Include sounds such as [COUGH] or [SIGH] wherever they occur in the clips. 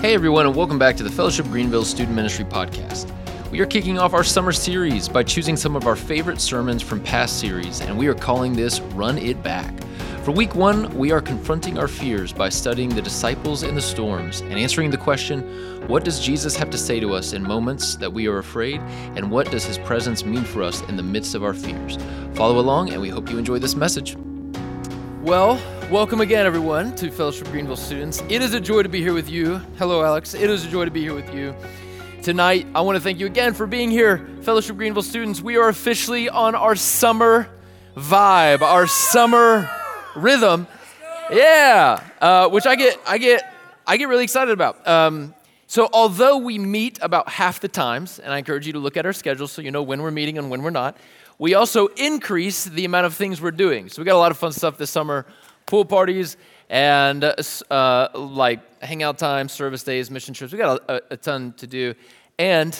Hey everyone, and welcome back to the Fellowship Greenville Student Ministry Podcast. We are kicking off our summer series by choosing some of our favorite sermons from past series, and we are calling this Run It Back. For week one, we are confronting our fears by studying the disciples in the storms and answering the question what does Jesus have to say to us in moments that we are afraid, and what does his presence mean for us in the midst of our fears? Follow along, and we hope you enjoy this message. Well, welcome again, everyone, to Fellowship Greenville students. It is a joy to be here with you. Hello, Alex. It is a joy to be here with you. Tonight, I want to thank you again for being here, Fellowship Greenville students. We are officially on our summer vibe, our summer rhythm. Yeah, uh, which I get, I get, I get really excited about. Um, so, although we meet about half the times, and I encourage you to look at our schedule so you know when we're meeting and when we're not, we also increase the amount of things we're doing. So we got a lot of fun stuff this summer pool parties and uh, like hangout time, service days, mission trips. We got a, a, ton to do. And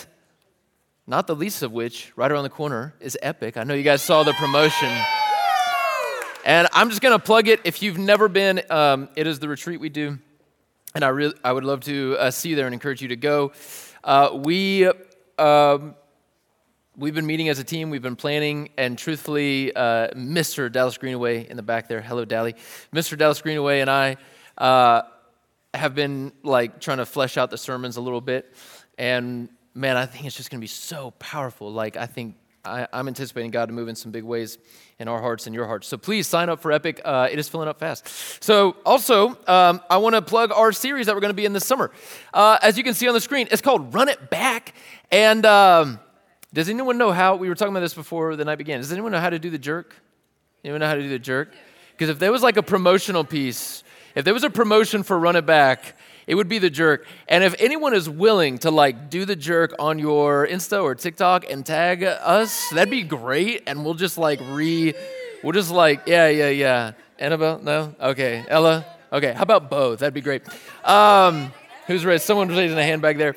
not the least of which, right around the corner, is Epic. I know you guys saw the promotion. And I'm just going to plug it. If you've never been, um, it is the retreat we do. And I, really, I would love to uh, see you there and encourage you to go. Uh, we um, we've been meeting as a team, we've been planning, and truthfully, uh, Mr. Dallas Greenaway in the back there, hello, Dally. Mr. Dallas Greenaway and I uh, have been like trying to flesh out the sermons a little bit. And man, I think it's just going to be so powerful. Like, I think I, am anticipating God to move in some big ways in our hearts and your hearts. So please sign up for Epic. Uh, it is filling up fast. So, also, um, I want to plug our series that we're going to be in this summer. Uh, as you can see on the screen, it's called Run It Back. And. Um, does anyone know how, we were talking about this before the night began, does anyone know how to do the jerk? Anyone know how to do the jerk? Because if there was like a promotional piece, if there was a promotion for Run It Back, it would be the jerk. And if anyone is willing to like do the jerk on your Insta or TikTok and tag us, that'd be great. And we'll just like re, we'll just like, yeah, yeah, yeah. Annabelle? No? Okay. Ella? Okay. How about both? That'd be great. Um, who's raised? Someone raising a hand back there.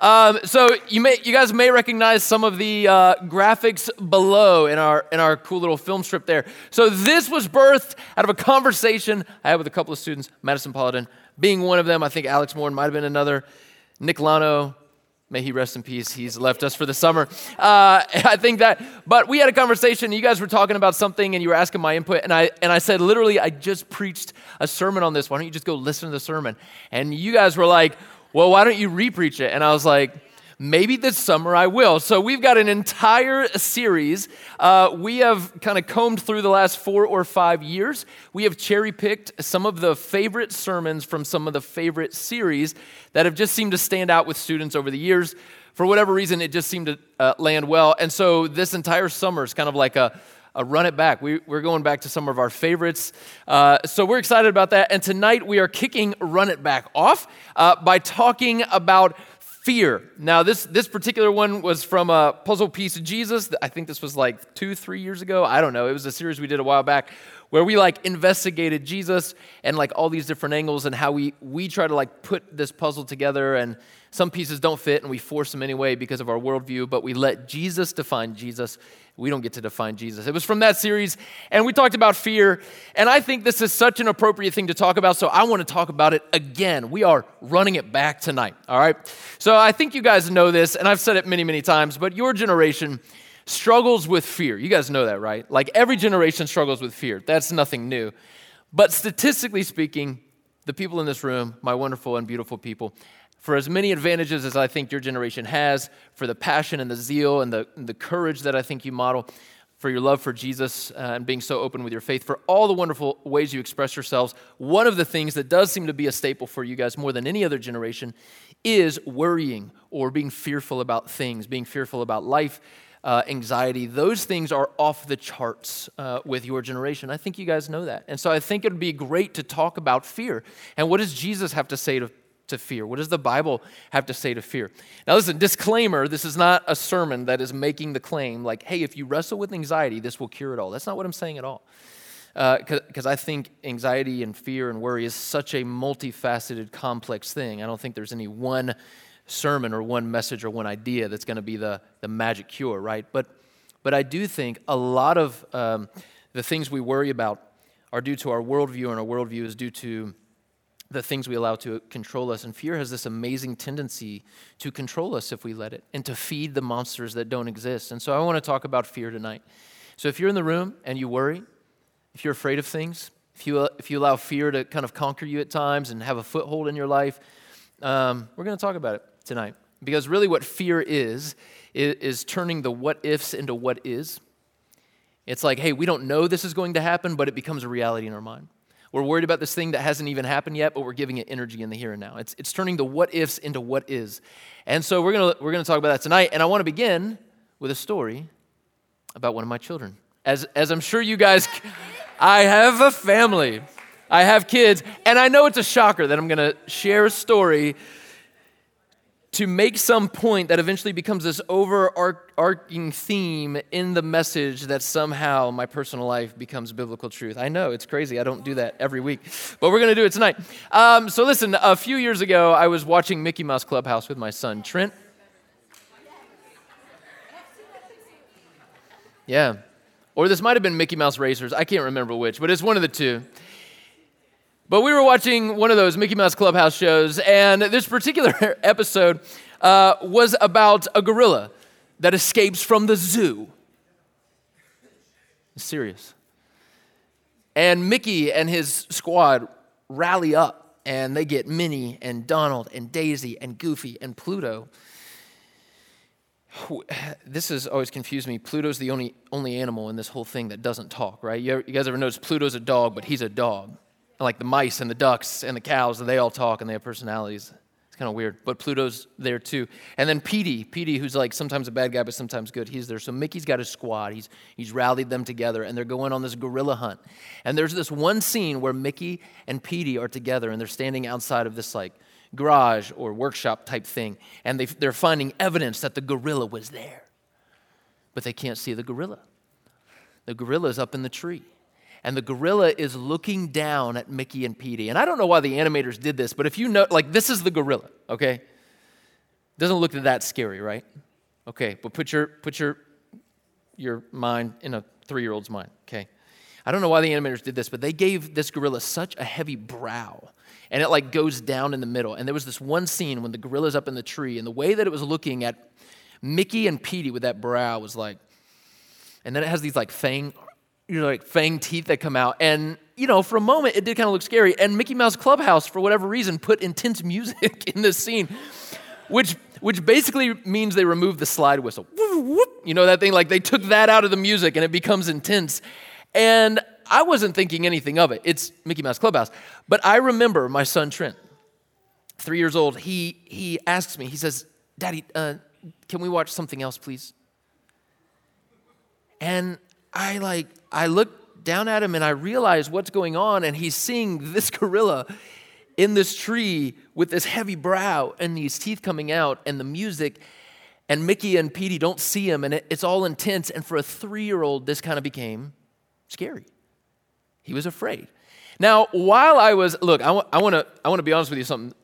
Um, so you may, you guys may recognize some of the uh, graphics below in our in our cool little film strip there. So this was birthed out of a conversation I had with a couple of students, Madison Paladin being one of them. I think Alex Moore might have been another. Nick Lano, may he rest in peace. He's left us for the summer. Uh, [LAUGHS] I think that, but we had a conversation. You guys were talking about something, and you were asking my input, and I and I said, literally, I just preached a sermon on this. Why don't you just go listen to the sermon? And you guys were like well, why don't you repreach it? And I was like, maybe this summer I will. So we've got an entire series. Uh, we have kind of combed through the last four or five years. We have cherry picked some of the favorite sermons from some of the favorite series that have just seemed to stand out with students over the years. For whatever reason, it just seemed to uh, land well. And so this entire summer is kind of like a uh, run it back. We, are going back to some of our favorites. Uh, so we're excited about that. And tonight we are kicking Run It Back off uh, by talking about fear. Now, this, this particular one was from a puzzle piece of Jesus. I think this was like two, three years ago. I don't know. It was a series we did a while back where we like investigated Jesus and like all these different angles and how we, we try to like put this puzzle together and some pieces don't fit and we force them anyway because of our worldview, but we let Jesus define Jesus we don't get to define Jesus. It was from that series, and we talked about fear. And I think this is such an appropriate thing to talk about, so I want to talk about it again. We are running it back tonight, all right? So I think you guys know this, and I've said it many, many times, but your generation struggles with fear. You guys know that, right? Like every generation struggles with fear. That's nothing new. But statistically speaking, the people in this room, my wonderful and beautiful people, for as many advantages as I think your generation has, for the passion and the zeal and the, and the courage that I think you model, for your love for Jesus uh, and being so open with your faith, for all the wonderful ways you express yourselves. One of the things that does seem to be a staple for you guys more than any other generation is worrying or being fearful about things, being fearful about life, uh, anxiety. Those things are off the charts uh, with your generation. I think you guys know that. And so I think it would be great to talk about fear. And what does Jesus have to say to to fear? What does the Bible have to say to fear? Now, listen, disclaimer this is not a sermon that is making the claim like, hey, if you wrestle with anxiety, this will cure it all. That's not what I'm saying at all. Because uh, I think anxiety and fear and worry is such a multifaceted, complex thing. I don't think there's any one sermon or one message or one idea that's going to be the, the magic cure, right? But, but I do think a lot of um, the things we worry about are due to our worldview, and our worldview is due to the things we allow to control us. And fear has this amazing tendency to control us if we let it and to feed the monsters that don't exist. And so I want to talk about fear tonight. So if you're in the room and you worry, if you're afraid of things, if you, if you allow fear to kind of conquer you at times and have a foothold in your life, um, we're going to talk about it tonight. Because really, what fear is, is, is turning the what ifs into what is. It's like, hey, we don't know this is going to happen, but it becomes a reality in our mind. We're worried about this thing that hasn't even happened yet, but we're giving it energy in the here and now. It's, it's turning the what ifs into what is. And so we're going we're gonna talk about that tonight. And I want to begin with a story about one of my children. As, as I'm sure you guys, [LAUGHS] I have a family, I have kids, and I know it's a shocker that I'm going to share a story to make some point that eventually becomes this overarching theme in the message that somehow my personal life becomes biblical truth. I know, it's crazy. I don't do that every week, but we're going to do it tonight. Um, so, listen, a few years ago, I was watching Mickey Mouse Clubhouse with my son, Trent. Yeah. Or this might have been Mickey Mouse Racers. I can't remember which, but it's one of the two. But we were watching one of those Mickey Mouse Clubhouse shows, and this particular [LAUGHS] episode uh, was about a gorilla that escapes from the zoo. It's serious. And Mickey and his squad rally up, and they get Minnie and Donald and Daisy and Goofy and Pluto. [SIGHS] This has always confused me. Pluto's the only, only animal in this whole thing that doesn't talk, right? You, ever, you guys ever notice Pluto's a dog, but he's a dog? Like the mice and the ducks and the cows, and they all talk and they have personalities. It's kind of weird. But Pluto's there too. And then Petey, Petey, who's like sometimes a bad guy, but sometimes good, he's there. So Mickey's got his squad. He's, he's rallied them together, and they're going on this gorilla hunt. And there's this one scene where Mickey and Petey are together, and they're standing outside of this like garage or workshop type thing, and they, they're finding evidence that the gorilla was there. But they can't see the gorilla. The gorilla's up in the tree and the gorilla is looking down at Mickey and Petey. And I don't know why the animators did this, but if you know, like, this is the gorilla, okay? Doesn't look that scary, right? Okay, but put your put your your mind in a three-year-old's mind, okay? I don't know why the animators did this, but they gave this gorilla such a heavy brow. And it like goes down in the middle. And there was this one scene when the gorilla's up in the tree, and the way that it was looking at Mickey and Petey with that brow was like, and then it has these like fang you know, like fang teeth that come out. And, you know, for a moment, it did kind of look scary. And Mickey Mouse Clubhouse, for whatever reason, put intense music [LAUGHS] in this scene, which, which basically means they removed the slide whistle. You know, that thing, like they took that out of the music and it becomes intense. And I wasn't thinking anything of it. It's Mickey Mouse Clubhouse. But I remember my son Trent, three years old, he, he asks me, he says, Daddy, uh, can we watch something else, please? And I like, I look down at him and I realize what's going on, and he's seeing [LAUGHS] this gorilla in this tree with this heavy brow and these teeth coming out and the music. And Mickey and Petey don't see him, and it, it's all intense. And for a three year old, this kind of became scary. He was afraid. Now, while I was, look, I, I want to I wanna be honest with you something.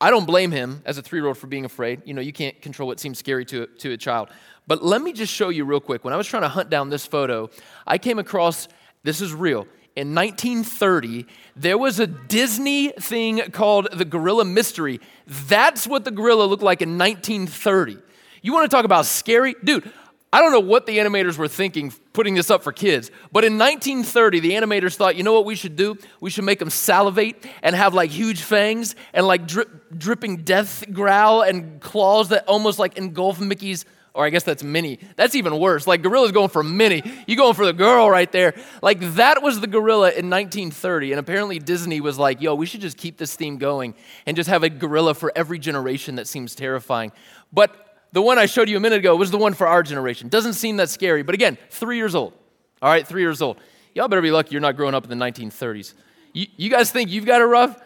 I don't blame him as a three year old for being afraid. You know, you can't control what seems scary to, to a child. But let me just show you real quick. When I was trying to hunt down this photo, I came across this is real. In 1930, there was a Disney thing called the Gorilla Mystery. That's what the gorilla looked like in 1930. You want to talk about scary? Dude, I don't know what the animators were thinking putting this up for kids, but in 1930, the animators thought, you know what we should do? We should make them salivate and have like huge fangs and like drip, dripping death growl and claws that almost like engulf Mickey's, or I guess that's Minnie. That's even worse. Like Gorilla's going for Minnie. You going for the girl right there. Like that was the gorilla in 1930. And apparently Disney was like, yo, we should just keep this theme going and just have a gorilla for every generation that seems terrifying. But the one I showed you a minute ago was the one for our generation. Doesn't seem that scary, but again, three years old. All right, three years old. Y'all better be lucky you're not growing up in the 1930s. You, you guys think you've got it rough?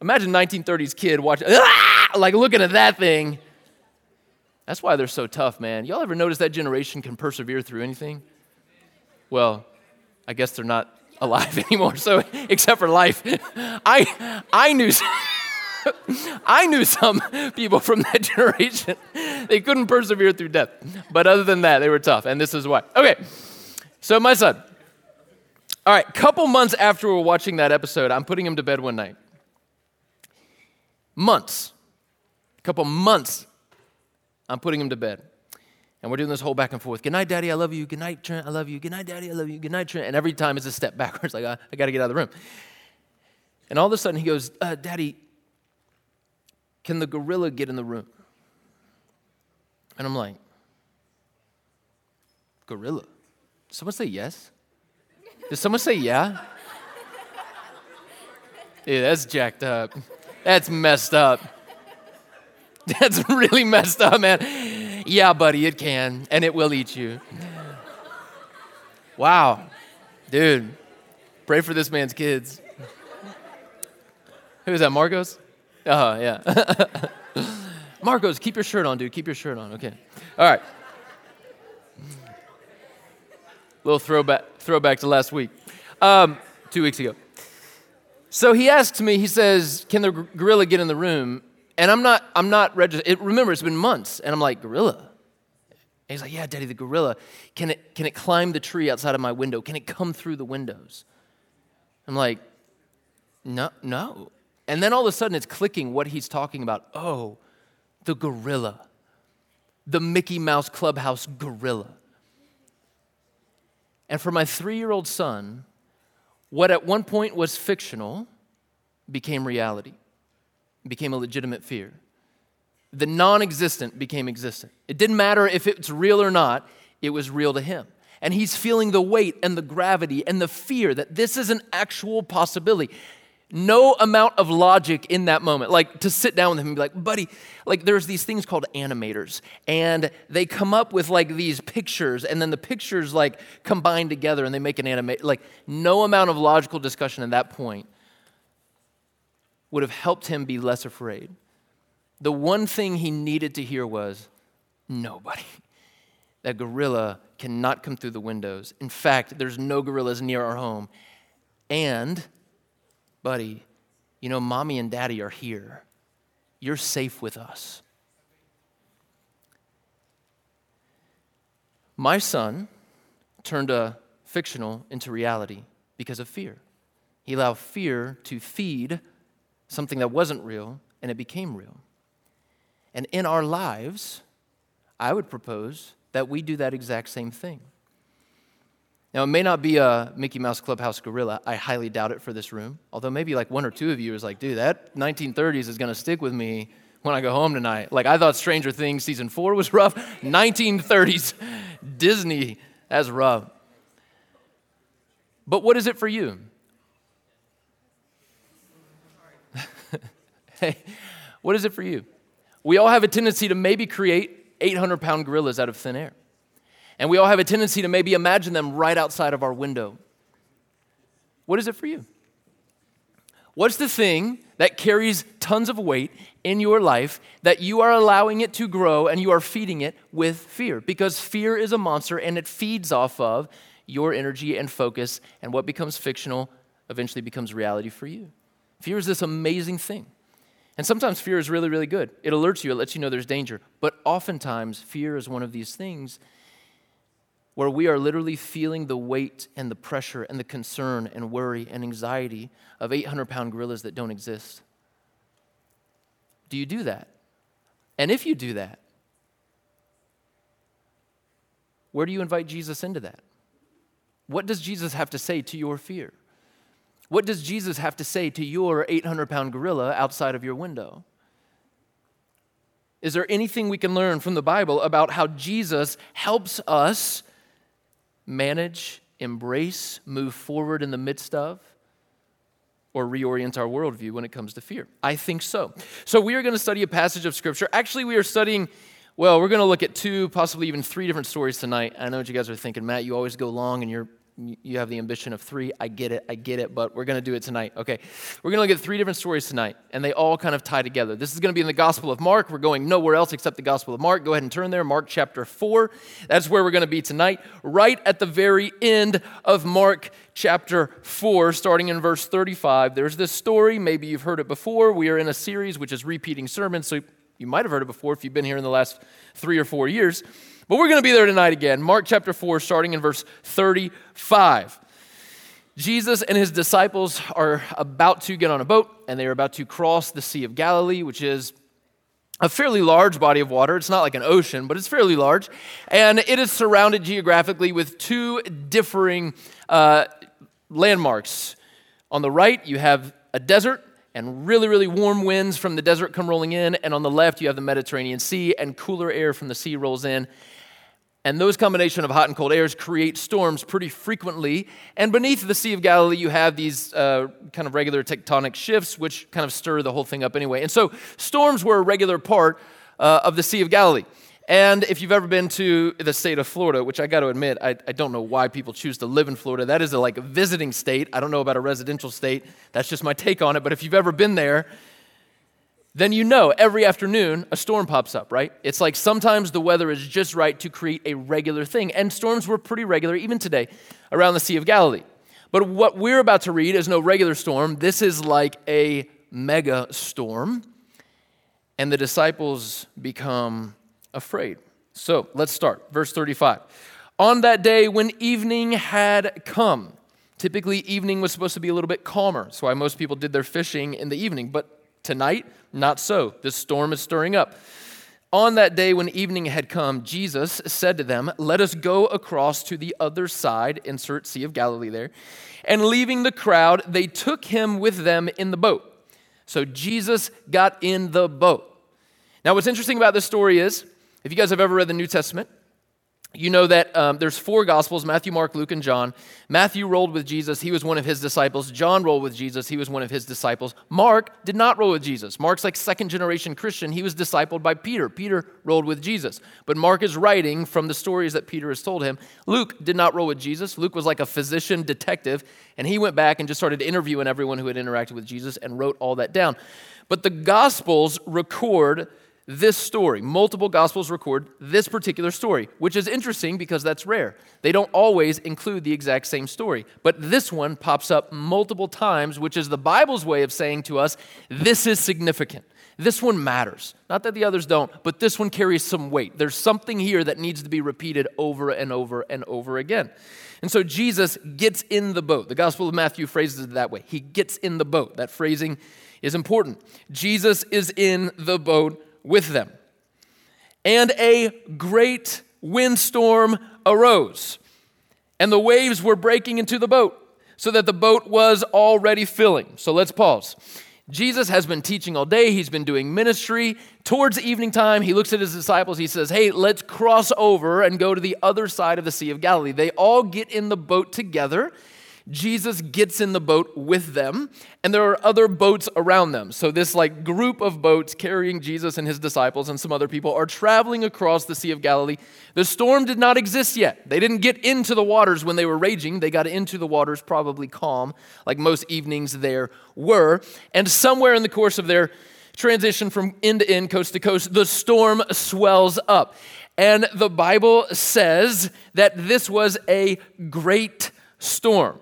Imagine 1930s kid watching, ah! like looking at that thing. That's why they're so tough, man. Y'all ever notice that generation can persevere through anything? Well, I guess they're not alive [LAUGHS] anymore, so [LAUGHS] except for life. [LAUGHS] I, I knew. I knew some people from that [LAUGHS] generation. They couldn't persevere through death. But other than that, they were tough. And this is why. Okay, so my son. All right, couple months after we are watching that episode, I'm putting him to bed one night. months, a couple months, I'm putting him to bed. And we're doing this whole back and forth. Good night, Daddy, I love you. Good night, Trent, I love you. Good night, Daddy, I love you. Good night, Trent. And every time it's a step [LAUGHS] backwards, like, I, I got to get out of the room. And all of a sudden he goes, uh, Daddy, can the gorilla get in the room? And I'm like, Gorilla? Did someone say yes? Did someone say yeah? Yeah, that's jacked up. That's messed up. That's really messed up, man. Yeah, buddy, it can, and it will eat you. Wow. Dude, pray for this man's kids. Who is that, Marcos? Oh, yeah. [LAUGHS] Marcos, keep your shirt on, dude. Keep your shirt on. Okay. All right. Little throwback, throwback to last week, um, two weeks ago. So he asks me, he says, Can the gorilla get in the room? And I'm not, I'm not registered. remember, it's been months. And I'm like, Gorilla? And he's like, Yeah, Daddy, the gorilla. Can it, can it climb the tree outside of my window? Can it come through the windows? I'm like, No, no. And then all of a sudden it's clicking what he's talking about. Oh, the gorilla, the Mickey Mouse Clubhouse gorilla. And for my three year old son, what at one point was fictional became reality, became a legitimate fear. The non existent became existent. It didn't matter if it's real or not, it was real to him. And he's feeling the weight and the gravity and the fear that this is an actual possibility no amount of logic in that moment. Like to sit down with him and be like, buddy, like there's these things called animators, and they come up with like these pictures, and then the pictures like combine together and they make an animate. Like no amount of logical discussion at that point would have helped him be less afraid. The one thing he needed to hear was, nobody. That gorilla cannot come through the windows. In fact, there's no gorillas near our home. And buddy, you know, mommy and daddy are here. You're safe with us. My son turned a fictional into reality because of fear. He allowed fear to feed something that wasn't real, and it became real. And in our lives, I would propose that we do that exact same thing. Now, it may not be a Mickey Mouse Clubhouse gorilla. I highly doubt it for this room. Although maybe like one or two of you is like, dude, that 1930s is going to stick with me when I go home tonight. Like, I thought Stranger Things season four was [LAUGHS] rough. 1930s Disney, that's rough. But what is it for you? [LAUGHS] hey, what is it for you? We all have a tendency to maybe create 800 pound gorillas out of thin air. And we all have a tendency to maybe imagine them right outside of our window. What is it for you? What's the thing that carries tons of weight in your life that you are allowing it to grow and you are feeding it with fear? Because fear is a monster and it feeds off of your energy and focus, and what becomes fictional eventually becomes reality for you. Fear is this amazing thing. And sometimes fear is really, really good. It alerts you, it lets you know there's danger. But oftentimes, fear is one of these things where we are literally feeling the weight and the pressure and the concern and worry and anxiety of 800 pound gorillas that don't exist? Do you do that? And if you do that, where do you invite Jesus into that? What does Jesus have to say to your fear? What does Jesus have to say to your 800 pound gorilla outside of your window? Is there anything we can learn from the Bible about how Jesus helps us manage, embrace, move forward in the midst of, or reorient our worldview when it comes to fear? I think so. So, we are going to study a passage of Scripture. Actually, we are studying, well, we're going to look at two, possibly even three different stories tonight. I know what you guys are thinking, Matt, you always go long and you're you have the ambition of three. I get it, I get it, but we're going to do it tonight. Okay. We're going to look at three different stories tonight, and they all kind of tie together. This is going to be in the Gospel of Mark. We're going nowhere else except the Gospel of Mark. Go ahead and turn there, Mark chapter 4. That's where we're going to be tonight, right at the very end of Mark chapter 4, starting in verse 35. There's this story. Maybe you've heard it before. We are in a series which is repeating sermons, so you might have heard it before if you've been here in the last three or four years. But we're going to be there tonight again. Mark chapter 4, starting in verse 35. Jesus and his disciples are about to get on a boat and they are about to cross the Sea of Galilee, which is a fairly large body of water. It's not like an ocean, but it's fairly large. And it is surrounded geographically with two differing uh, landmarks. On the right, you have a desert, and really, really warm winds from the desert come rolling in. And on the left, you have the Mediterranean Sea, and cooler air from the sea rolls in. And those combination of hot and cold airs create storms pretty frequently. And beneath the Sea of Galilee, you have these uh, kind of regular tectonic shifts, which kind of stir the whole thing up anyway. And so storms were a regular part uh, of the Sea of Galilee. And if you've ever been to the state of Florida, which I got to admit, I, I, don't know why people choose to live in Florida. That is a, like a visiting state. I don't know about a residential state. That's just my take on it. But if you've ever been there, then you know every afternoon a storm pops up, right? It's like sometimes the weather is just right to create a regular thing. And storms were pretty regular even today around the Sea of Galilee. But what we're about to read is no regular storm. This is like a mega storm. And the disciples become afraid. So let's start. Verse 35. On that day when evening had come, typically evening was supposed to be a little bit calmer. So why most people did their fishing in the evening. But tonight, not so. This storm is stirring up. On that day when evening had come, Jesus said to them, Let us go across to the other side, insert Sea of Galilee there. And leaving the crowd, they took him with them in the boat. So Jesus got in the boat. Now, what's interesting about this story is, if you guys have ever read the New Testament, you know that um, there's four gospels matthew mark luke and john. Matthew rolled with jesus. He was one of his disciples. John rolled with jesus. He was one of his disciples. Mark did not roll with jesus. Mark's like second generation christian. He was discipled by peter. Peter rolled with jesus. But mark is writing from the stories that peter has told him. Luke did not roll with jesus. Luke was like a physician detective and he went back and just started interviewing everyone who had interacted with jesus and wrote all that down. But the gospels record this story. Multiple gospels record this particular story, which is interesting because that's rare. They don't always include the exact same story. But this one pops up multiple times, which is the Bible's way of saying to us, this is significant. This one matters. Not that the others don't, but this one carries some weight. There's something here that needs to be repeated over and over and over again. And so Jesus gets in the boat. The Gospel of Matthew phrases it that way. He gets in the boat. That phrasing is important. Jesus is in the boat with them. And a great windstorm arose, and the waves were breaking into the boat, so that the boat was already filling. So let's pause. Jesus has been teaching all day. He's been doing ministry. Towards evening time, he looks at his disciples. He says, Hey, let's cross over and go to the other side of the Sea of Galilee. They all get in the boat together Jesus gets in the boat with them, and there are other boats around them. So, this like group of boats carrying Jesus and his disciples and some other people are traveling across the Sea of Galilee. The storm did not exist yet. They didn't get into the waters when they were raging. They got into the waters probably calm, like most evenings there were. And somewhere in the course of their transition from end to end, coast to coast, the storm swells up. And the Bible says that this was a great storm.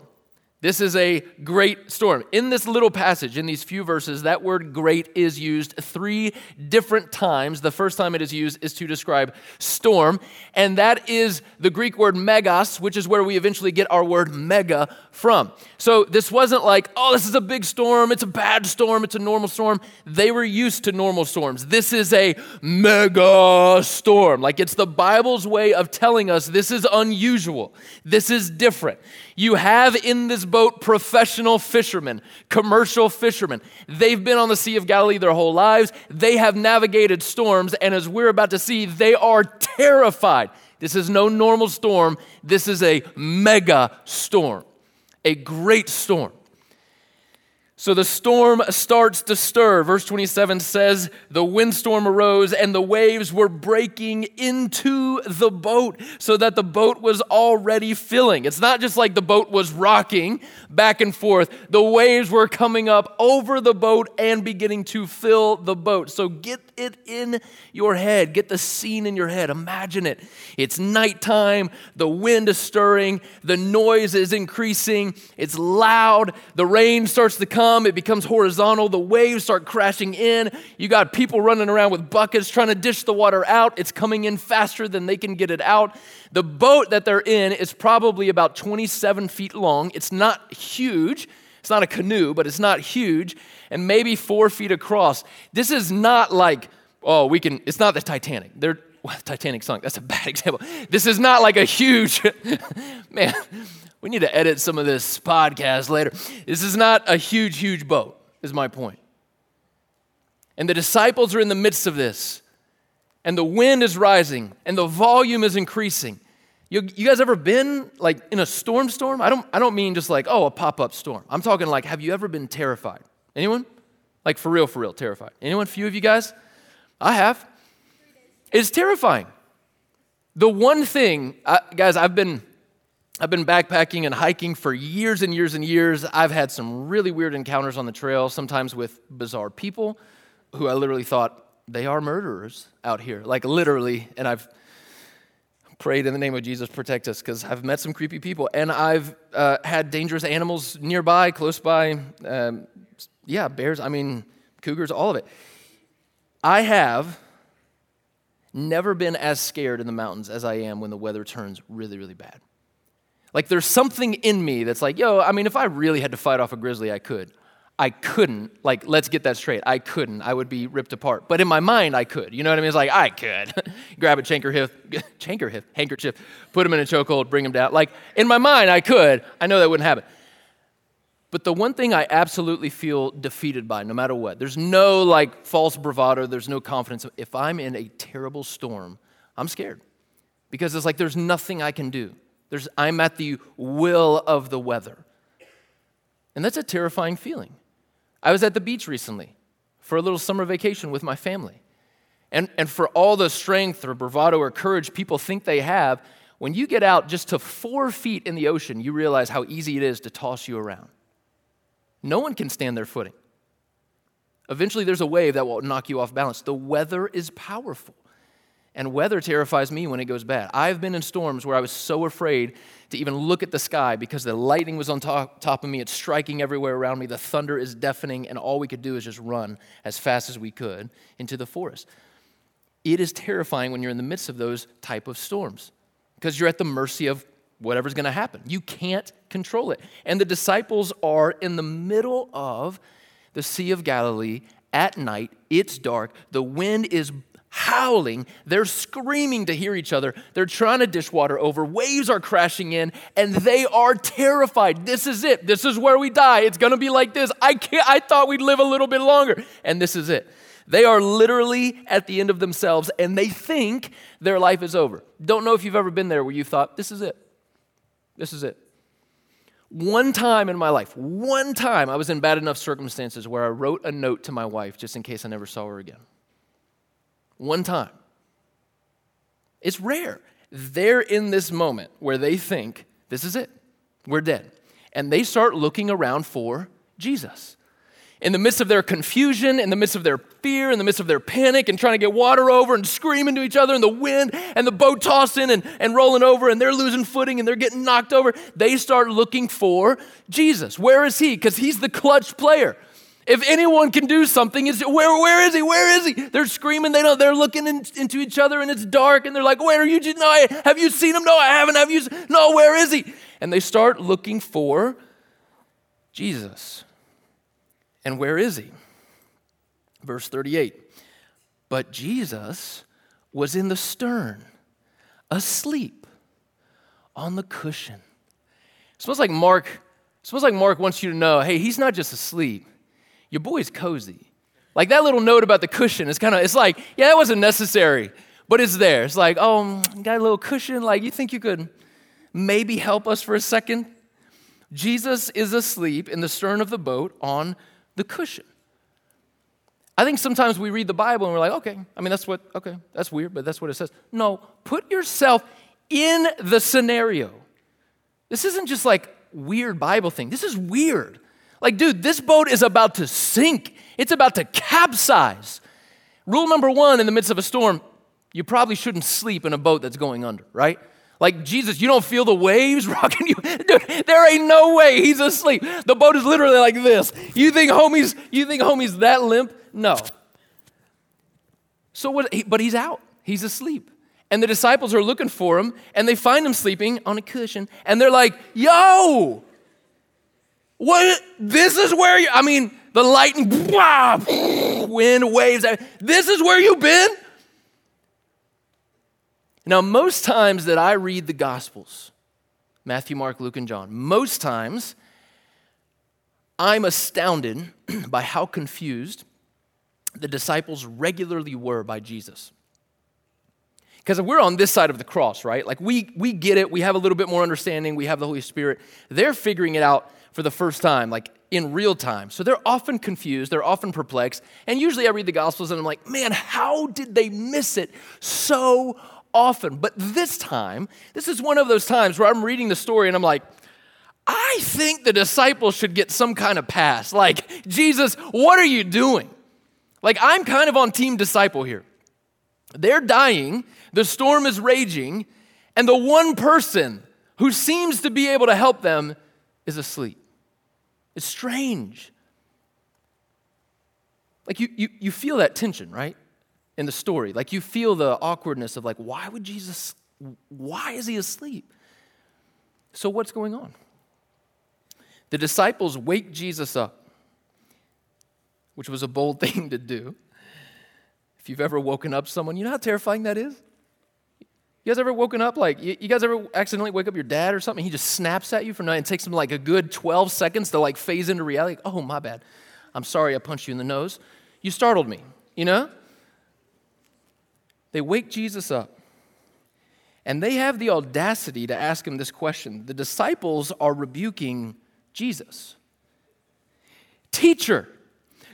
This is a great storm. In this little passage, in these few verses, that word great is used three different times. The first time it is used is to describe storm, and that is the Greek word megas, which is where we eventually get our word mega from. So this wasn't like, oh, this is a big storm, it's a bad storm, it's a normal storm. They were used to normal storms. This is a mega storm. Like it's the Bible's way of telling us this is unusual, this is different. You have in this boat professional fishermen, commercial fishermen. They've been on the Sea of Galilee their whole lives. They have navigated storms, and as we're about to see, they are terrified. This is no normal storm, this is a mega storm, a great storm. So the storm starts to stir. Verse 27 says, The windstorm arose and the waves were breaking into the boat so that the boat was already filling. It's not just like the boat was rocking back and forth, the waves were coming up over the boat and beginning to fill the boat. So get it in your head, get the scene in your head. Imagine it. It's nighttime, the wind is stirring, the noise is increasing, it's loud, the rain starts to come come, it becomes horizontal, the waves start crashing in. You got people running around with buckets trying to dish the water out. It's coming in faster than they can get it out. The boat that they're in is probably about 27 feet long. It's not huge. It's not a canoe, but it's not huge, and maybe four feet across. This is not like, oh, we can, it's not the Titanic. They're, well, Titanic sunk. That's a bad [LAUGHS] example. This is not like a huge, [LAUGHS] man, we need to edit some of this podcast later. This is not a huge, huge boat, is my point. And the disciples are in the midst of this, and the wind is rising, and the volume is increasing. You, you guys ever been like in a storm storm? I don't, I don't mean just like, oh, a pop up storm. I'm talking like, have you ever been terrified? Anyone? Like for real, for real, terrified. Anyone? Few of you guys? I have. It's terrifying. The one thing, I, guys, I've been, I've been backpacking and hiking for years and years and years. I've had some really weird encounters on the trail, sometimes with bizarre people who I literally thought they are murderers out here, like literally. And I've prayed in the name of Jesus, protect us, because I've met some creepy people. And I've uh, had dangerous animals nearby, close by. Um, yeah, bears, I mean, cougars, all of it. I have never been as scared in the mountains as I am when the weather turns really, really bad. Like, there's something in me that's like, yo, I mean, if I really had to fight off a grizzly, I could. I couldn't. Like, let's get that straight. I couldn't. I would be ripped apart. But in my mind, I could. You know what I mean? It's like, I could. [LAUGHS] Grab a chankerhiff, [LAUGHS] chankerhiff, handkerchief, put him in a chokehold, bring him down. Like, in my mind, I could. I know that wouldn't happen. But the one thing I absolutely feel defeated by, no matter what, there's no like false bravado, there's no confidence. If I'm in a terrible storm, I'm scared because it's like there's nothing I can do. There's, I'm at the will of the weather. And that's a terrifying feeling. I was at the beach recently for a little summer vacation with my family. And, and for all the strength or bravado or courage people think they have, when you get out just to four feet in the ocean, you realize how easy it is to toss you around. No one can stand their footing. Eventually, there's a wave that will knock you off balance. The weather is powerful. And weather terrifies me when it goes bad. I've been in storms where I was so afraid to even look at the sky because the lightning was on top, top, of me. It's striking everywhere around me. The thunder is deafening, and all we could do is just run as fast as we could into the forest. It is terrifying when you're in the midst of those type of storms because you're at the mercy of whatever's going to happen. You can't control it. And the disciples are in the middle of the Sea of Galilee at night. It's dark. The wind is howling. They're screaming to hear each other. They're trying to dish water over. Waves are crashing in, and they are terrified. This is it. This is where we die. It's going to be like this. I can't. I thought we'd live a little bit longer, and this is it. They are literally at the end of themselves, and they think their life is over. Don't know if you've ever been there where you thought, "This is it. This is it." One time in my life, one time I was in bad enough circumstances where I wrote a note to my wife just in case I never saw her again one time. It's rare. They're in this moment where they think, this is it, we're dead. And they start looking around for Jesus. In the midst of their confusion, in the midst of their fear, in the midst of their panic, and trying to get water over and screaming to each other, and the wind and the boat tossing and, and rolling over, and they're losing footing and they're getting knocked over, they start looking for Jesus. Where is he? Because he's the clutch player. If anyone can do something, is where, where is he? Where is he? They're screaming. They know they're looking in, into each other and it's dark and they're like, where are you? No, I, have you seen him? No, I haven't. Have you? No, where is he? And they start looking for Jesus. And where is he? Verse 38. But Jesus was in the stern, asleep on the cushion. It smells like Mark, it smells like Mark wants you to know, hey, he's not just asleep your boy's cozy. Like that little note about the cushion is kind of, it's like, yeah, that wasn't necessary, but it's there. It's like, oh, got a little cushion. Like, you think you could maybe help us for a second? Jesus is asleep in the stern of the boat on the cushion. I think sometimes we read the Bible and we're like, okay, I mean, that's what, okay, that's weird, but that's what it says. No, put yourself in the scenario. This isn't just like weird Bible thing. This is weird. Like, dude, this boat is about to sink, it's about to capsize. Rule number one in the midst of a storm you probably shouldn't sleep in a boat that's going under, right? Like, Jesus, you don't feel the waves [LAUGHS] rocking you? Dude, there ain't no way he's asleep. The boat is literally like this. You think homie's, you think homie's that limp? No. So what, but he's out. He's asleep. And the disciples are looking for him, and they find him sleeping on a cushion, and they're like, yo, what? This is where you, I mean, the lightning, blah, wind, waves. This is where you've been? Now, most times that I read the Gospels, Matthew, Mark, Luke, and John, most times I'm astounded [CLEARS THROAT] by how confused the disciples regularly were by Jesus. Because we're on this side of the cross, right? Like we, we get it, we have a little bit more understanding, we have the Holy Spirit. They're figuring it out for the first time, like in real time. So they're often confused, they're often perplexed. And usually I read the Gospels and I'm like, man, how did they miss it so often? But this time, this is one of those times where I'm reading the story and I'm like, I think the disciples should get some kind of pass. Like, Jesus, what are you doing? Like, I'm kind of on team disciple here. They're dying, the storm is raging, and the one person who seems to be able to help them is asleep. It's strange. Like you, you, you feel that tension, right? In the story. Like you feel the awkwardness of like, why would Jesus, why is he asleep? So what's going on? The disciples wake Jesus up, which was a bold [LAUGHS] thing to do. If you've ever woken up someone, you know how terrifying that is? You guys ever woken up like, you, guys ever accidentally wake up your dad or something? He just snaps at you for nothing. It takes him like a good 12 seconds to like phase into reality. Like, oh, my bad. I'm sorry I punched you in the nose. You startled me, you know? They wake Jesus up. And they have the audacity to ask him this question. The disciples are rebuking Jesus. Teacher,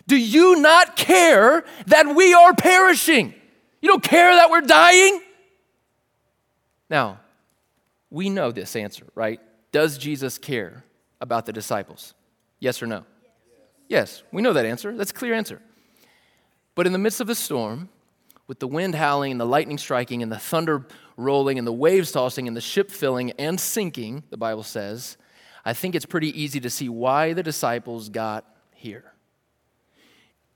do you not care that we are perishing? You don't care that we're dying? Now, we know this answer, right? Does Jesus care about the disciples? Yes or no? Yes, we know that answer. That's a clear answer. But in the midst of the storm, with the wind howling and the lightning striking and the thunder rolling and the waves tossing and the ship filling and sinking, the Bible says, I think it's pretty easy to see why the disciples got here.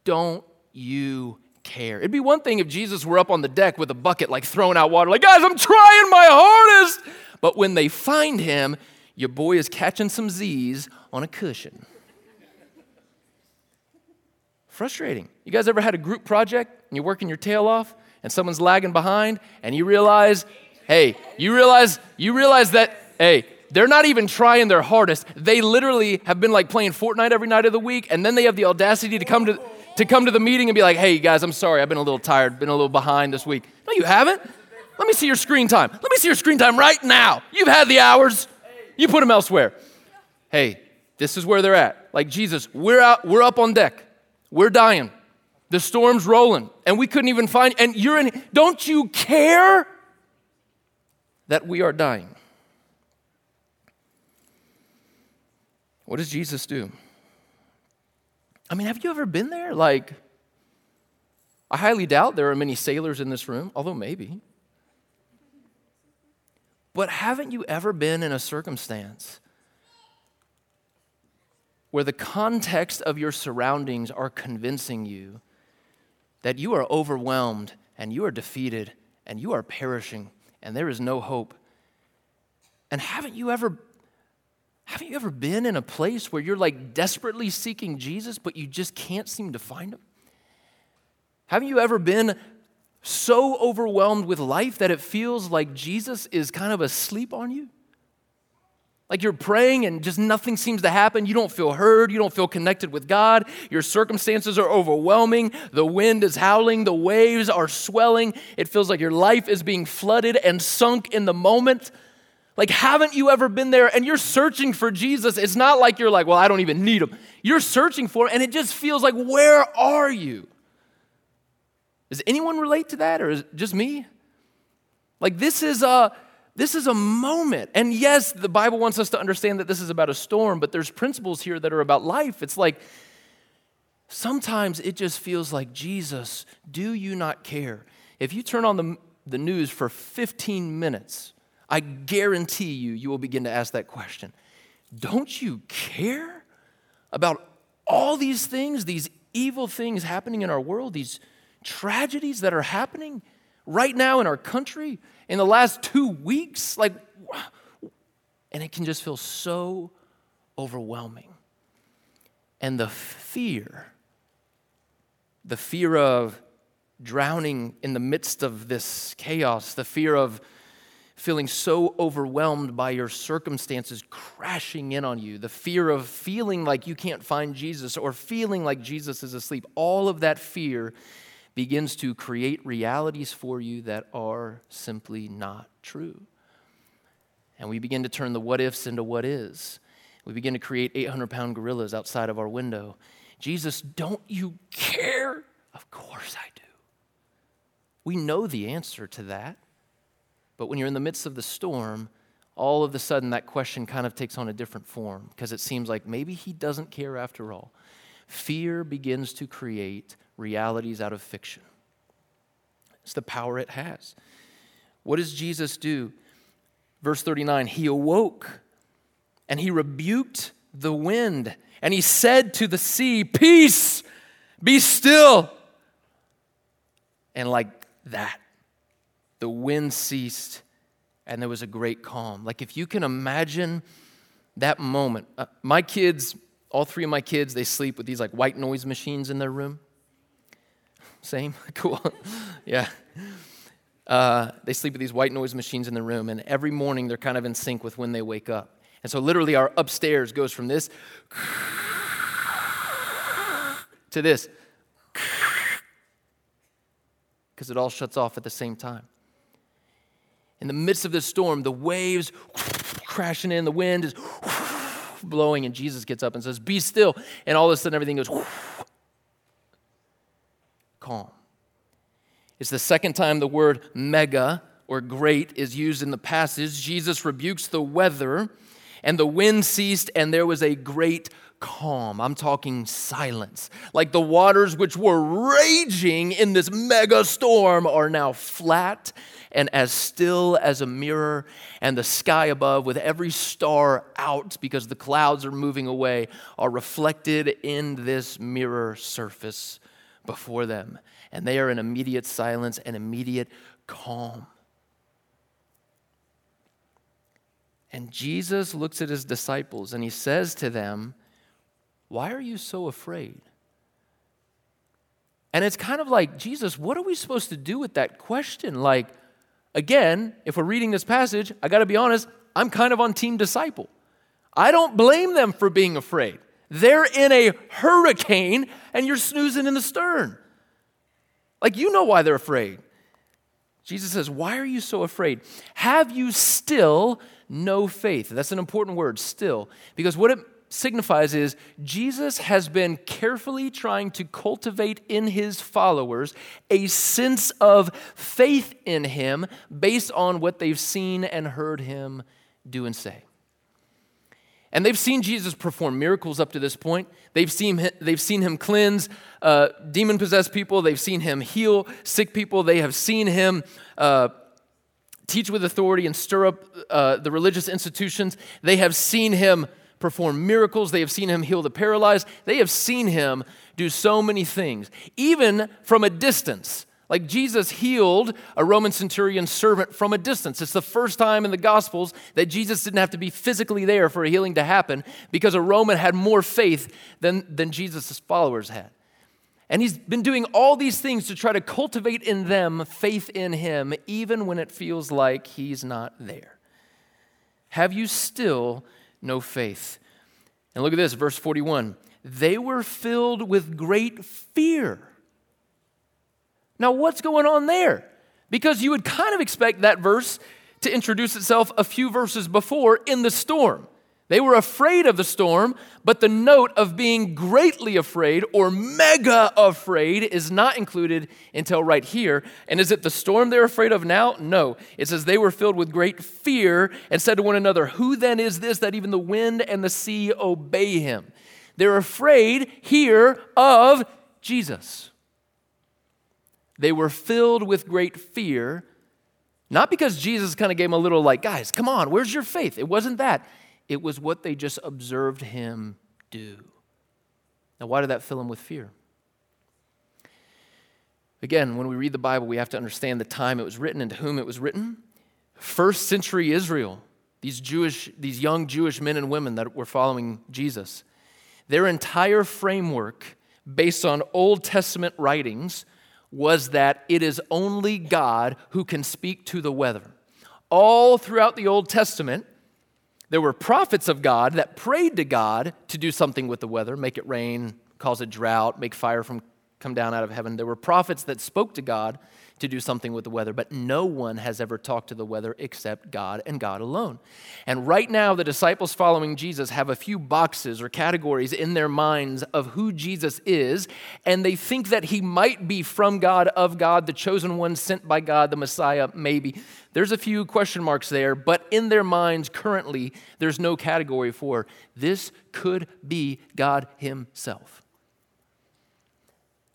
Don't you care. It'd be one thing if Jesus were up on the deck with a bucket, like throwing out water, like, guys, I'm trying my hardest. But when they find him, your boy is catching some Z's on a cushion. Frustrating. You guys ever had a group project and you're working your tail off and someone's lagging behind and you realize, hey, you realize, you realize that, hey, they're not even trying their hardest. They literally have been like playing Fortnite every night of the week, and then they have the audacity to come to to come to the meeting and be like, hey, guys, I'm sorry, I've been a little tired, been a little behind this week. No, you haven't. Let me see your screen time. Let me see your screen time right now. You've had the hours, you put them elsewhere. Hey, this is where they're at. Like Jesus, we're out, we're up on deck. We're dying. The storm's rolling, and we couldn't even find, and you're in, don't you care that we are dying? What does Jesus do? I mean, have you ever been there? Like, I highly doubt there are many sailors in this room, although maybe. But haven't you ever been in a circumstance where the context of your surroundings are convincing you that you are overwhelmed and you are defeated and you are perishing and there is no hope? And haven't you ever haven't you ever been in a place where you're like desperately seeking Jesus, but you just can't seem to find him? Haven't you ever been so overwhelmed with life that it feels like Jesus is kind of asleep on you? Like you're praying and just nothing seems to happen. You don't feel heard. You don't feel connected with God. Your circumstances are overwhelming. The wind is howling. The waves are swelling. It feels like your life is being flooded and sunk in the moment. Like, haven't you ever been there and you're searching for Jesus? It's not like you're like, well, I don't even need him. You're searching for him, and it just feels like, where are you? Does anyone relate to that, or is it just me? Like, this is a. This is a moment. And yes, the Bible wants us to understand that this is about a storm, but there's principles here that are about life. It's like sometimes it just feels like, Jesus, do you not care? If you turn on the, the news for 15 minutes, I guarantee you, you will begin to ask that question Don't you care about all these things, these evil things happening in our world, these tragedies that are happening right now in our country in the last two weeks? Like, and it can just feel so overwhelming. And the fear, the fear of drowning in the midst of this chaos, the fear of feeling so overwhelmed by your circumstances crashing in on you, the fear of feeling like you can't find Jesus or feeling like Jesus is asleep, all of that fear begins to create realities for you that are simply not true. And we begin to turn the what ifs into what is. We begin to create 800 pound gorillas outside of our window. Jesus, don't you care? Of course I do. We know the answer to that. But when you're in the midst of the storm, all of a sudden that question kind of takes on a different form because it seems like maybe he doesn't care after all. Fear begins to create realities out of fiction. It's the power it has. What does Jesus do? Verse 39 He awoke and he rebuked the wind and he said to the sea, Peace, be still. And like that, the wind ceased and there was a great calm. Like if you can imagine that moment, uh, my kids, all three of my kids, they sleep with these like white noise machines in their room. Same? [LAUGHS] cool. [LAUGHS] yeah. Uh, they sleep with these white noise machines in the room, and every morning they're kind of in sync with when they wake up. And so, literally, our upstairs goes from this [LAUGHS] to this because it all shuts off at the same time. In the midst of this storm, the waves crashing in, the wind is blowing, and Jesus gets up and says, Be still. And all of a sudden, everything goes calm. It's the second time the word mega or great is used in the passage. Jesus rebukes the weather, and the wind ceased, and there was a great calm. I'm talking silence. Like the waters which were raging in this mega storm are now flat and as still as a mirror, and the sky above, with every star out because the clouds are moving away, are reflected in this mirror surface before them. And they are in immediate silence and immediate calm. And Jesus looks at his disciples and he says to them, Why are you so afraid? And it's kind of like, Jesus, what are we supposed to do with that question? Like, again, if we're reading this passage, I got to be honest, I'm kind of on team disciple. I don't blame them for being afraid. They're in a hurricane and you're snoozing in the stern. Like, you know why they're afraid. Jesus says, Why are you so afraid? Have you still no faith? That's an important word, still, because what it signifies is Jesus has been carefully trying to cultivate in his followers a sense of faith in him based on what they've seen and heard him do and say. And they've seen Jesus perform miracles up to this point. They've seen him, they've seen him cleanse uh, demon possessed people. They've seen him heal sick people. They have seen him uh, teach with authority and stir up uh, the religious institutions. They have seen him perform miracles. They have seen him heal the paralyzed. They have seen him do so many things, even from a distance. Like Jesus healed a Roman centurion servant from a distance. It's the first time in the Gospels that Jesus didn't have to be physically there for a healing to happen because a Roman had more faith than, than Jesus' followers had. And he's been doing all these things to try to cultivate in them faith in him, even when it feels like he's not there. Have you still no faith? And look at this, verse 41. They were filled with great fear now, what's going on there? Because you would kind of expect that verse to introduce itself a few verses before in the storm. They were afraid of the storm, but the note of being greatly afraid or mega afraid is not included until right here. And is it the storm they're afraid of now? No. It says they were filled with great fear and said to one another, Who then is this that even the wind and the sea obey him? They're afraid here of Jesus. They were filled with great fear, Not because Jesus kind of gave them a little, like, guys, come on, where's your faith? It wasn't that. It was what they just observed him do. Now, why did that fill him with fear? Again, when we read the Bible, we have to understand the time it was written and to whom it was written. First century Israel, these Jewish, these young Jewish men and women that were following Jesus, their entire framework based on Old Testament writings was that it is only God who can speak to the weather. All throughout the Old Testament, there were prophets of God that prayed to God to do something with the weather, make it rain, cause a drought, make fire from come down out of heaven. There were prophets that spoke to God to do something with the weather, but no one has ever talked to the weather except God and God alone. And right now, the disciples following Jesus have a few boxes or categories in their minds of who Jesus is, and they think that he might be from God, of God, the chosen one sent by God, the Messiah, maybe. There's a few question marks there, but in their minds currently, there's no category for this could be God Himself.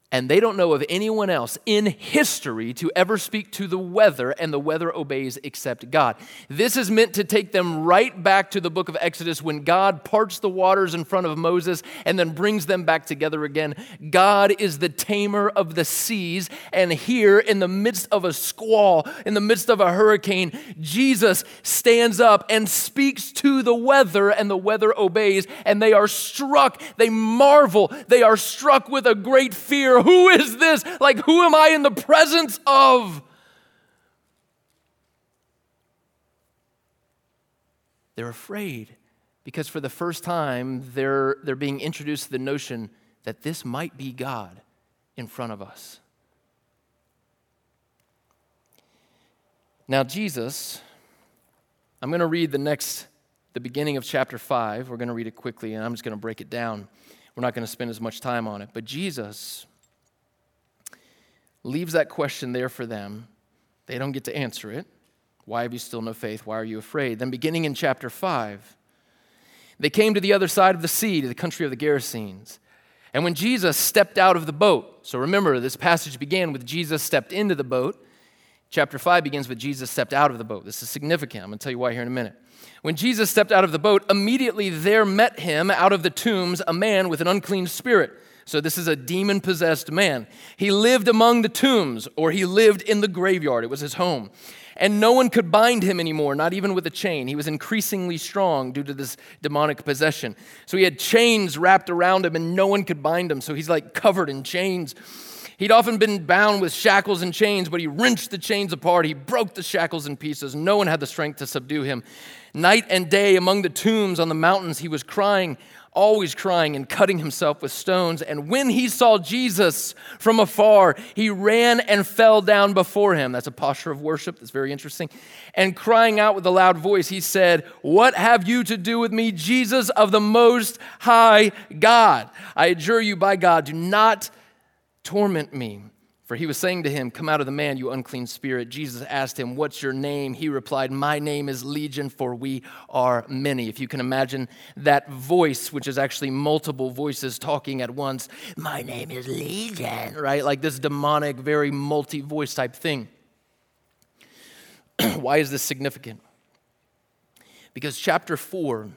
And they don't know of anyone else in history to ever speak to the weather, and the weather obeys except God. This is meant to take them right back to the book of Exodus when God parts the waters in front of Moses and then brings them back together again. God is the tamer of the seas, and here in the midst of a squall, in the midst of a hurricane, Jesus stands up and speaks to the weather, and the weather obeys, and they are struck, they marvel, they are struck with a great fear who is this? Like, who am I in the presence of? They're afraid because for the first time, they're, they're being introduced to the notion that this might be God in front of us. Now, Jesus, I'm going to read the next, the beginning of chapter 5. We're going to read it quickly, and I'm just going to break it down. We're not going to spend as much time on it. But Jesus leaves that question there for them. They don't get to answer it. Why have you still no faith? Why are you afraid? Then, beginning in chapter 5, they came to the other side of the sea, to the country of the Gerasenes. And when Jesus stepped out of the boat, so remember, this passage began with Jesus stepped into the boat. Chapter 5 begins with Jesus stepped out of the boat. This is significant. I'm going to tell you why here in a minute. When Jesus stepped out of the boat, immediately there met him out of the tombs a man with an unclean spirit so, this is a demon possessed man. He lived among the tombs, or he lived in the graveyard. It was his home. And no one could bind him anymore, not even with a chain. He was increasingly strong due to this demonic possession. So, he had chains wrapped around him, and no one could bind him. So, he's like covered in chains. He'd often been bound with shackles and chains, but he wrenched the chains apart. He broke the shackles in pieces. No one had the strength to subdue him. Night and day among the tombs on the mountains, he was crying, always crying and cutting himself with stones. And when he saw Jesus from afar, he ran and fell down before him. That's a posture of worship. That's very interesting. And crying out with a loud voice, he said, What have you to do with me, Jesus of the Most High God? I adjure you by God, do not torment me. For he was saying to him, Come out of the man, you unclean spirit. Jesus asked him, What's your name? He replied, My name is Legion, for we are many. If you can imagine that voice, which is actually multiple voices talking at once, My name is Legion, right? Like this demonic, very multi voice type thing. [CLEARS THROAT] Why is this significant? Because chapter 4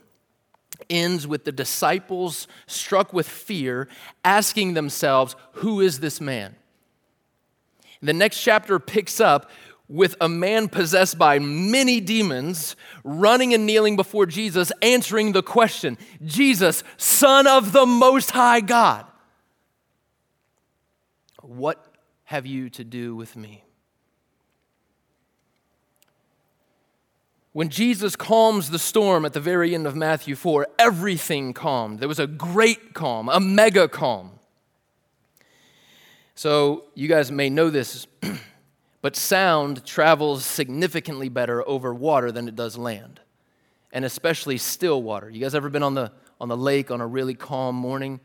ends with the disciples struck with fear, asking themselves, Who is this man? The next chapter picks up with a man possessed by many demons running and kneeling before Jesus, answering the question Jesus, Son of the Most High God, what have you to do with me? When Jesus calms the storm at the very end of Matthew 4, everything calmed. There was a great calm, a mega calm. So, you guys may know this, [CLEARS THROAT] but sound travels significantly better over water than it does land, and especially still water. You guys ever been on the, on the lake on a really calm morning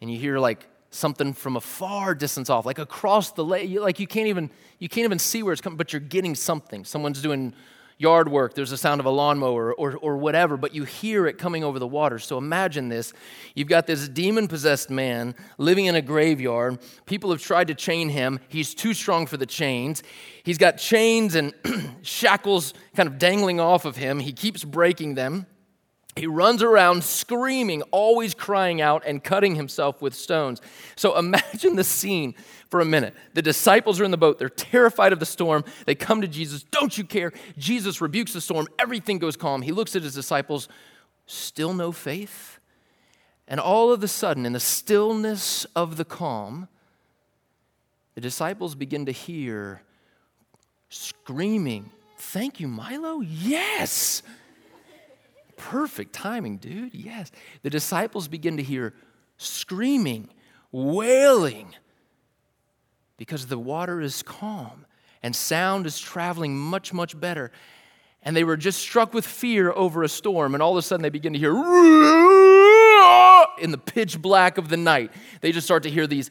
and you hear like something from a far distance off, like across the lake, like you can't even, you can't even see where it's coming, but you're getting something. Someone's doing, yard work, there's a sound of a lawnmower or, or whatever, but you hear it coming over the water. So imagine this. You've got this demon possessed man living in a graveyard. People have tried to chain him. He's too strong for the chains. He's got chains and [CLEARS THROAT] shackles kind of dangling off of him. He keeps breaking them. He runs around screaming, always crying out and cutting himself with stones. So imagine [LAUGHS] the scene for a minute. The disciples are in the boat. They're terrified of the storm. They come to Jesus. Don't you care? Jesus rebukes the storm. Everything goes calm. He looks at his disciples. Still no faith? And all of a sudden, in the stillness of the calm, the disciples begin to hear screaming, Thank you, Milo? Yes! Perfect timing, dude. Yes. The disciples begin to hear screaming, wailing, because the water is calm and sound is traveling much, much better. And they were just struck with fear over a storm, and all of a sudden they begin to hear in the pitch black of the night. They just start to hear these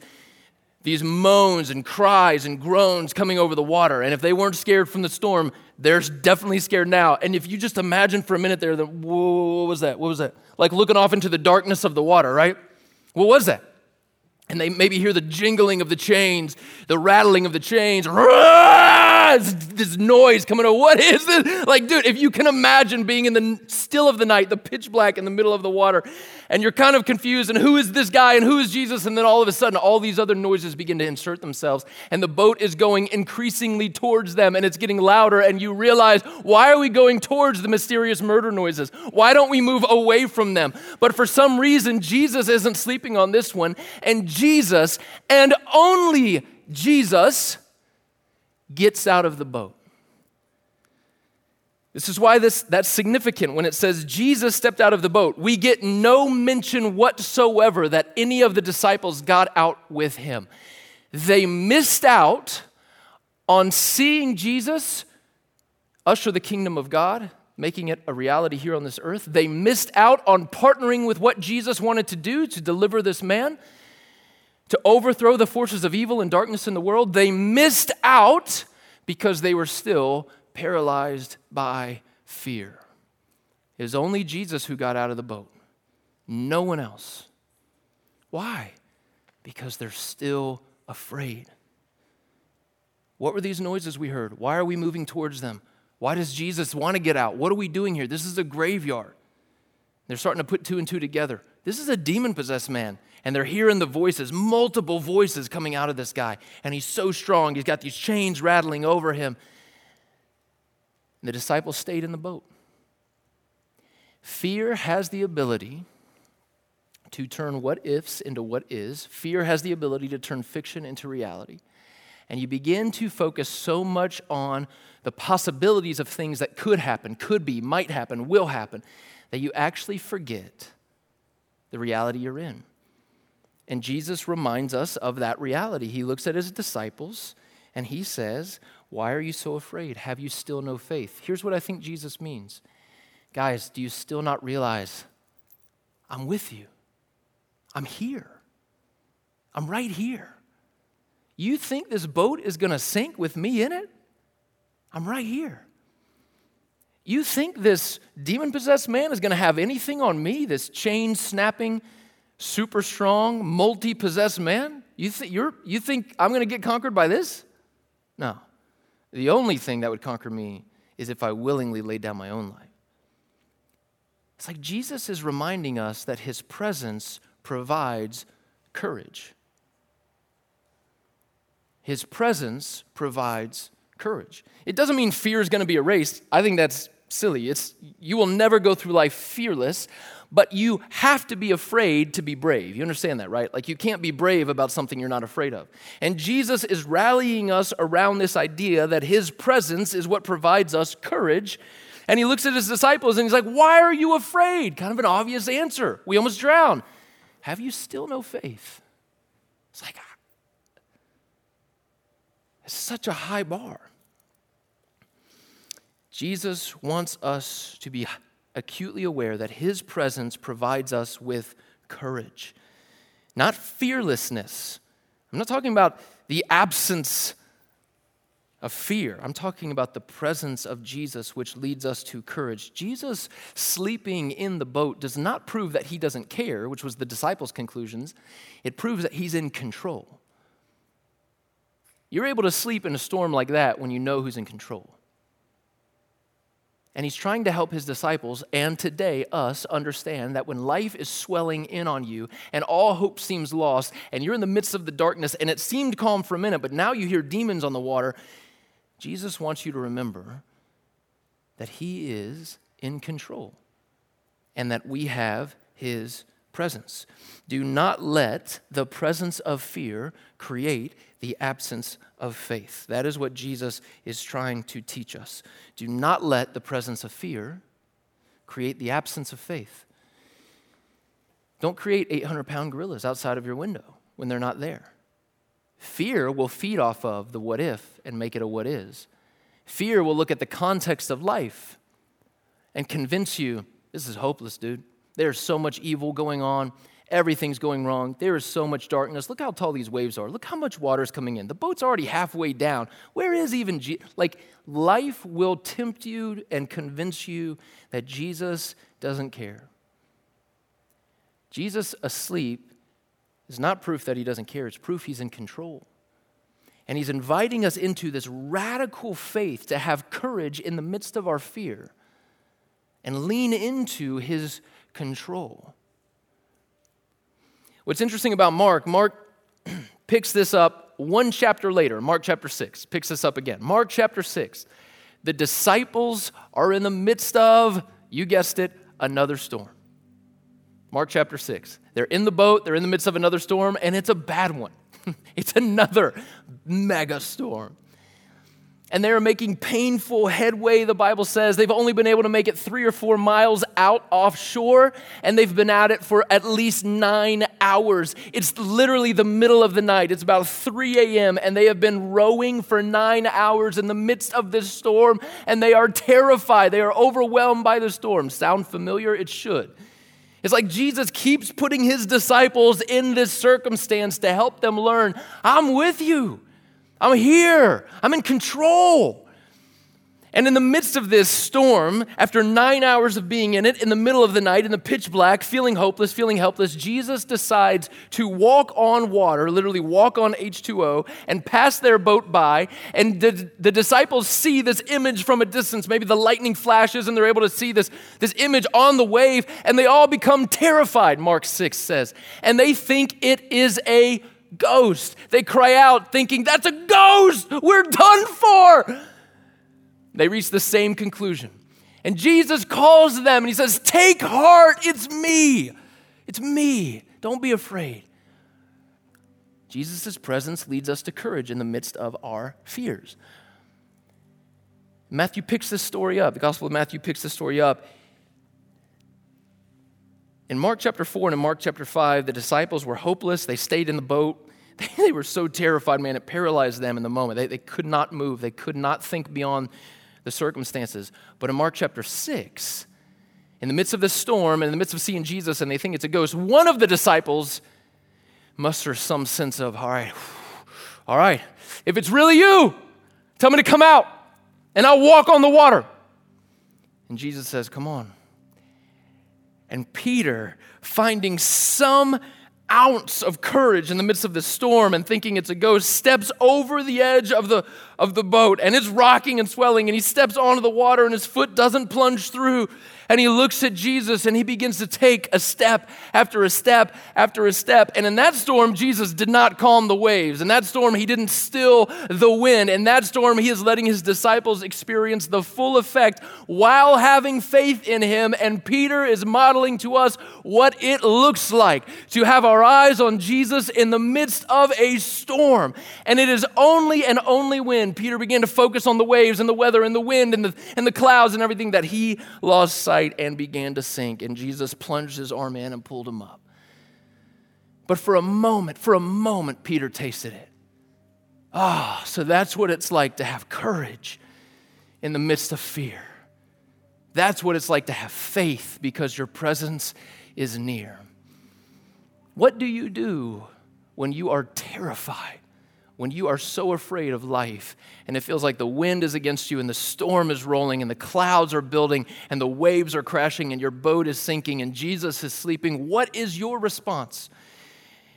these moans and cries and groans coming over the water. And if they weren't scared from the storm, they're definitely scared now. And if you just imagine for a minute there, the, what was that? What was that? Like looking off into the darkness of the water, right? What was that? And they maybe hear the jingling of the chains, the rattling of the chains this noise coming out. What is this? Like, dude, if you can imagine being in the still of the night, the pitch black in the middle of the water, and you're kind of confused, and who is this guy and who is Jesus? And then all of a sudden, all these other noises begin to insert themselves, and the boat is going increasingly towards them, and it's getting louder, and you realize, why are we going towards the mysterious murder noises? Why don't we move away from them? But for some reason, Jesus isn't sleeping on this one, and Jesus, and only Jesus, gets out of the boat. This is why this, that's significant when it says Jesus stepped out of the boat. We get no mention whatsoever that any of the disciples got out with him. They missed out on seeing Jesus usher the kingdom of God, making it a reality here on this earth. They missed out on partnering with what Jesus wanted to do to deliver this man, to overthrow the forces of evil and darkness in the world. They missed out because they were still paralyzed by fear. It was only Jesus who got out of the boat, no one else. Why? Because they're still afraid. What were these noises we heard? Why are we moving towards them? Why does Jesus want to get out? What are we doing here? This is a graveyard. They're starting to put two and two together. This is a demon possessed man. And they're hearing the voices, multiple voices coming out of this guy. And he's so strong. He's got these chains rattling over him. And the disciples stayed in the boat. Fear has the ability to turn what ifs into what is. Fear has the ability to turn fiction into reality. And you begin to focus so much on the possibilities of things that could happen, could be, might happen, will happen, that you actually forget the reality you're in. And Jesus reminds us of that reality. He looks at his disciples and he says, Why are you so afraid? Have you still no faith? Here's what I think Jesus means Guys, do you still not realize I'm with you? I'm here. I'm right here. You think this boat is going to sink with me in it? I'm right here. You think this demon possessed man is going to have anything on me, this chain snapping, super strong, multi possessed man? You, th- you're, you think I'm going to get conquered by this? No. The only thing that would conquer me is if I willingly laid down my own life. It's like Jesus is reminding us that his presence provides courage. His presence provides courage. It doesn't mean fear is going to be erased. I think that's silly. It's you will never go through life fearless, but you have to be afraid to be brave. You understand that, right? Like you can't be brave about something you're not afraid of. And Jesus is rallying us around this idea that his presence is what provides us courage. And he looks at his disciples and he's like, "Why are you afraid?" Kind of an obvious answer. We almost drown. Have you still no faith? It's like ah, it's such a high bar. Jesus wants us to be acutely aware that his presence provides us with courage, not fearlessness. I'm not talking about the absence of fear. I'm talking about the presence of Jesus, which leads us to courage. Jesus sleeping in the boat does not prove that he doesn't care, which was the disciples' conclusions. It proves that he's in control. You're able to sleep in a storm like that when you know who's in control. And he's trying to help his disciples and today us understand that when life is swelling in on you and all hope seems lost and you're in the midst of the darkness and it seemed calm for a minute, but now you hear demons on the water, Jesus wants you to remember that he is in control and that we have his presence. Do not let the presence of fear create the absence of faith. That is what Jesus is trying to teach us. Do not let the presence of fear create the absence of faith. Don't create 800 pound gorillas outside of your window when they're not there. Fear will feed off of the what if and make it a what is. Fear will look at the context of life and convince you this is hopeless, dude. There's so much evil going on. Everything's going wrong. There is so much darkness. Look how tall these waves are. Look how much water is coming in. The boat's already halfway down. Where is even Je-? like life will tempt you and convince you that Jesus doesn't care. Jesus asleep is not proof that he doesn't care. It's proof he's in control. And he's inviting us into this radical faith to have courage in the midst of our fear and lean into his control. What's interesting about Mark, Mark [CLEARS THROAT] picks this up one chapter later, Mark chapter 6, picks this up again. Mark chapter 6, the disciples are in the midst of, you guessed it, another storm. Mark chapter 6. They're in the boat, they're in the midst of another storm, and it's a bad one. [LAUGHS] it's another mega storm and they are making painful headway, the Bible says. They've only been able to make it three or four miles out offshore, and they've been at it for at least nine hours. It's literally the middle of the night. It's about 3 a.m., and they have been rowing for nine hours in the midst of this storm, and they are terrified. They are overwhelmed by the storm. Sound familiar? It should. It's like Jesus keeps putting his disciples in this circumstance to help them learn I'm with you. I'm here. I'm in control. And in the midst of this storm, after nine hours of being in it, in the middle of the night, in the pitch black, feeling hopeless, feeling helpless, Jesus decides to walk on water, literally walk on H2O, and pass their boat by. And the, the disciples see this image from a distance. Maybe the lightning flashes, and they're able to see this, this image on the wave, and they all become terrified, Mark 6 says. And they think it is a ghost. They cry out thinking, That's a ghost! We're done for! They reach the same conclusion. And Jesus calls them and he says, Take heart, it's me. It's me. Don't be afraid. Jesus' presence leads us to courage in the midst of our fears. Matthew picks this story up. The Gospel of Matthew picks this story up. In Mark chapter 4 and in Mark chapter 5, the disciples were hopeless. They stayed in the boat. [LAUGHS] They, were so terrified, man, it paralyzed them in the moment. They, they could not move, they could not think beyond the circumstances. But in Mark chapter 6, in the midst of this storm, in the midst of seeing Jesus and they think it's a ghost, one of the disciples musters some sense of, all right, [SIGHS] all right, if it's really you, tell me to come out and I'll walk on the water. And Jesus says, come on. And Peter, finding some ounce of courage in the midst of the storm and thinking it's a ghost, steps over the edge of the, of the boat and it's rocking and swelling, and he steps onto the water and his foot doesn't plunge through and he looks at Jesus and he begins to take a step after a step after a step. And in that storm, Jesus did not calm the waves. In that storm, he didn't still the wind. In that storm, he is letting his disciples experience the full effect while having faith in him. And Peter is modeling to us what it looks like to have our eyes on Jesus in the midst of a storm. And it is only and only when Peter began to focus on the waves and the weather and the wind and the, and the clouds and everything that he lost sight sight and began to sink. And Jesus plunged his arm in and pulled him up. But for a moment, for a moment, Peter tasted it. Ah, oh, so that's what it's like to have courage in the midst of fear. That's what it's like to have faith because your presence is near. What do you do when you are terrified? When you are so afraid of life and it feels like the wind is against you and the storm is rolling and the clouds are building and the waves are crashing and your boat is sinking and Jesus is sleeping, what is your response?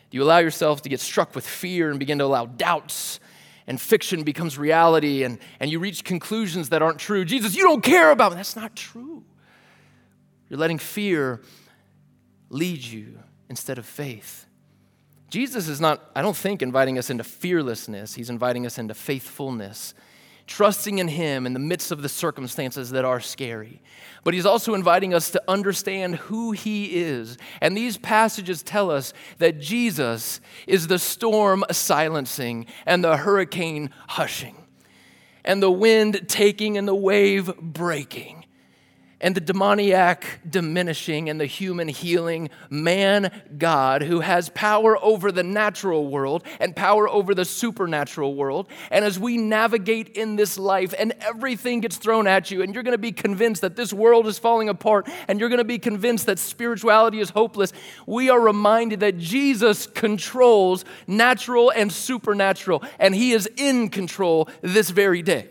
Do you allow yourself to get struck with fear and begin to allow doubts and fiction becomes reality and, and you reach conclusions that aren't true? Jesus, you don't care about me. That's not true. You're letting fear lead you instead of faith. Jesus is not, I don't think, inviting us into fearlessness. He's inviting us into faithfulness, trusting in Him in the midst of the circumstances that are scary. But He's also inviting us to understand who He is. And these passages tell us that Jesus is the storm silencing and the hurricane hushing, and the wind taking and the wave breaking and the demoniac diminishing and the human healing man God who has power over the natural world and power over the supernatural world. And as we navigate in this life and everything gets thrown at you, and you're going to be convinced that this world is falling apart, and you're going to be convinced that spirituality is hopeless, we are reminded that Jesus controls natural and supernatural, and He is in control this very day.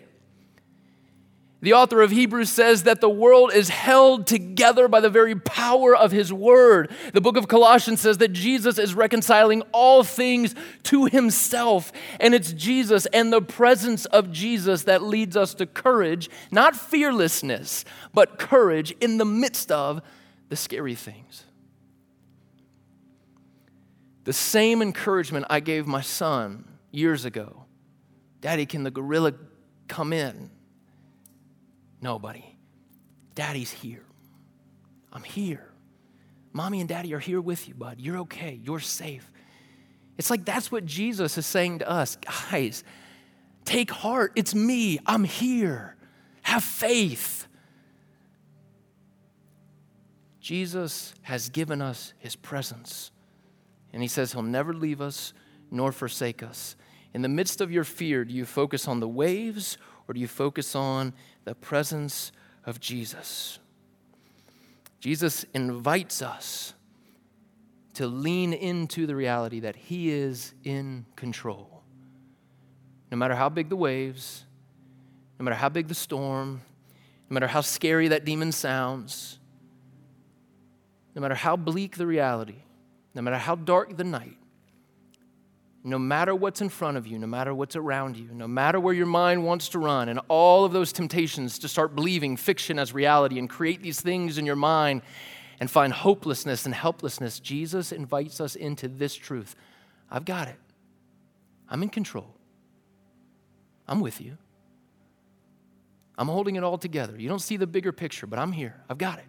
The author of Hebrews says that the world is held together by the very power of his word. The book of Colossians says that Jesus is reconciling all things to himself. And it's Jesus and the presence of Jesus that leads us to courage, not fearlessness, but courage in the midst of the scary things. The same encouragement I gave my son years ago Daddy, can the gorilla come in? Nobody. Daddy's here. I'm here. Mommy and daddy are here with you, bud. You're okay. You're safe. It's like that's what Jesus is saying to us. Guys, take heart. It's me. I'm here. Have faith. Jesus has given us his presence. And he says he'll never leave us nor forsake us. In the midst of your fear, do you focus on the waves or do you focus on the presence of Jesus. Jesus invites us to lean into the reality that He is in control. No matter how big the waves, no matter how big the storm, no matter how scary that demon sounds, no matter how bleak the reality, no matter how dark the night, no matter what's in front of you, no matter what's around you, no matter where your mind wants to run, and all of those temptations to start believing fiction as reality and create these things in your mind and find hopelessness and helplessness, Jesus invites us into this truth I've got it. I'm in control. I'm with you. I'm holding it all together. You don't see the bigger picture, but I'm here. I've got it.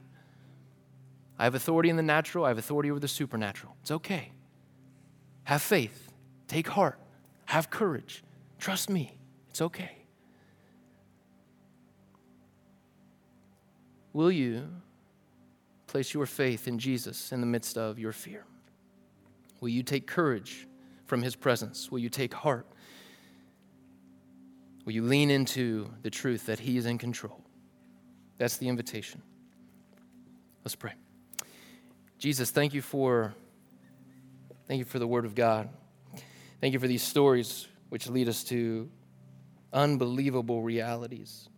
I have authority in the natural, I have authority over the supernatural. It's okay. Have faith. Take heart. Have courage. Trust me. It's okay. Will you place your faith in Jesus in the midst of your fear? Will you take courage from his presence? Will you take heart? Will you lean into the truth that he is in control? That's the invitation. Let's pray. Jesus, thank you for thank you for the word of God. Thank you for these stories which lead us to unbelievable realities.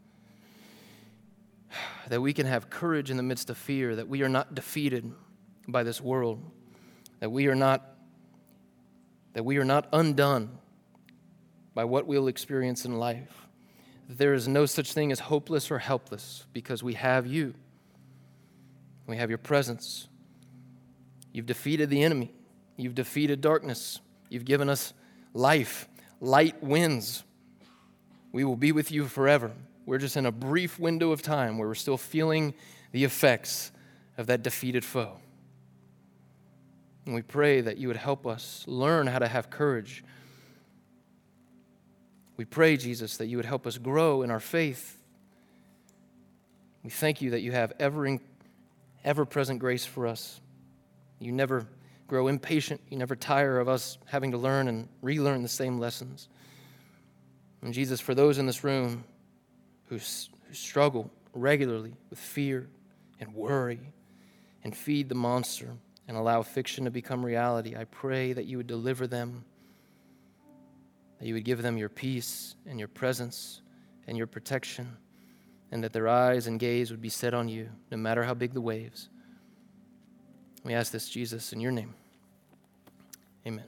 [SIGHS] That we can have courage in the midst of fear, that we are not defeated by this world, that we are not that we are not undone by what we'll experience in life. There is no such thing as hopeless or helpless because we have you. We have your presence. You've defeated the enemy. You've defeated darkness. You've given us life. Light wins. We will be with you forever. We're just in a brief window of time where we're still feeling the effects of that defeated foe. And we pray that you would help us learn how to have courage. We pray, Jesus, that you would help us grow in our faith. We thank you that you have ever, ever present grace for us. You never grow impatient. You never tire of us having to learn and relearn the same lessons. And Jesus, for those in this room who, who struggle regularly with fear and worry and feed the monster and allow fiction to become reality, I pray that you would deliver them. that you would give them your peace and your presence and your protection, and that their eyes and gaze would be set on you, no matter how big the waves. We ask this, Jesus, in your name. Amen.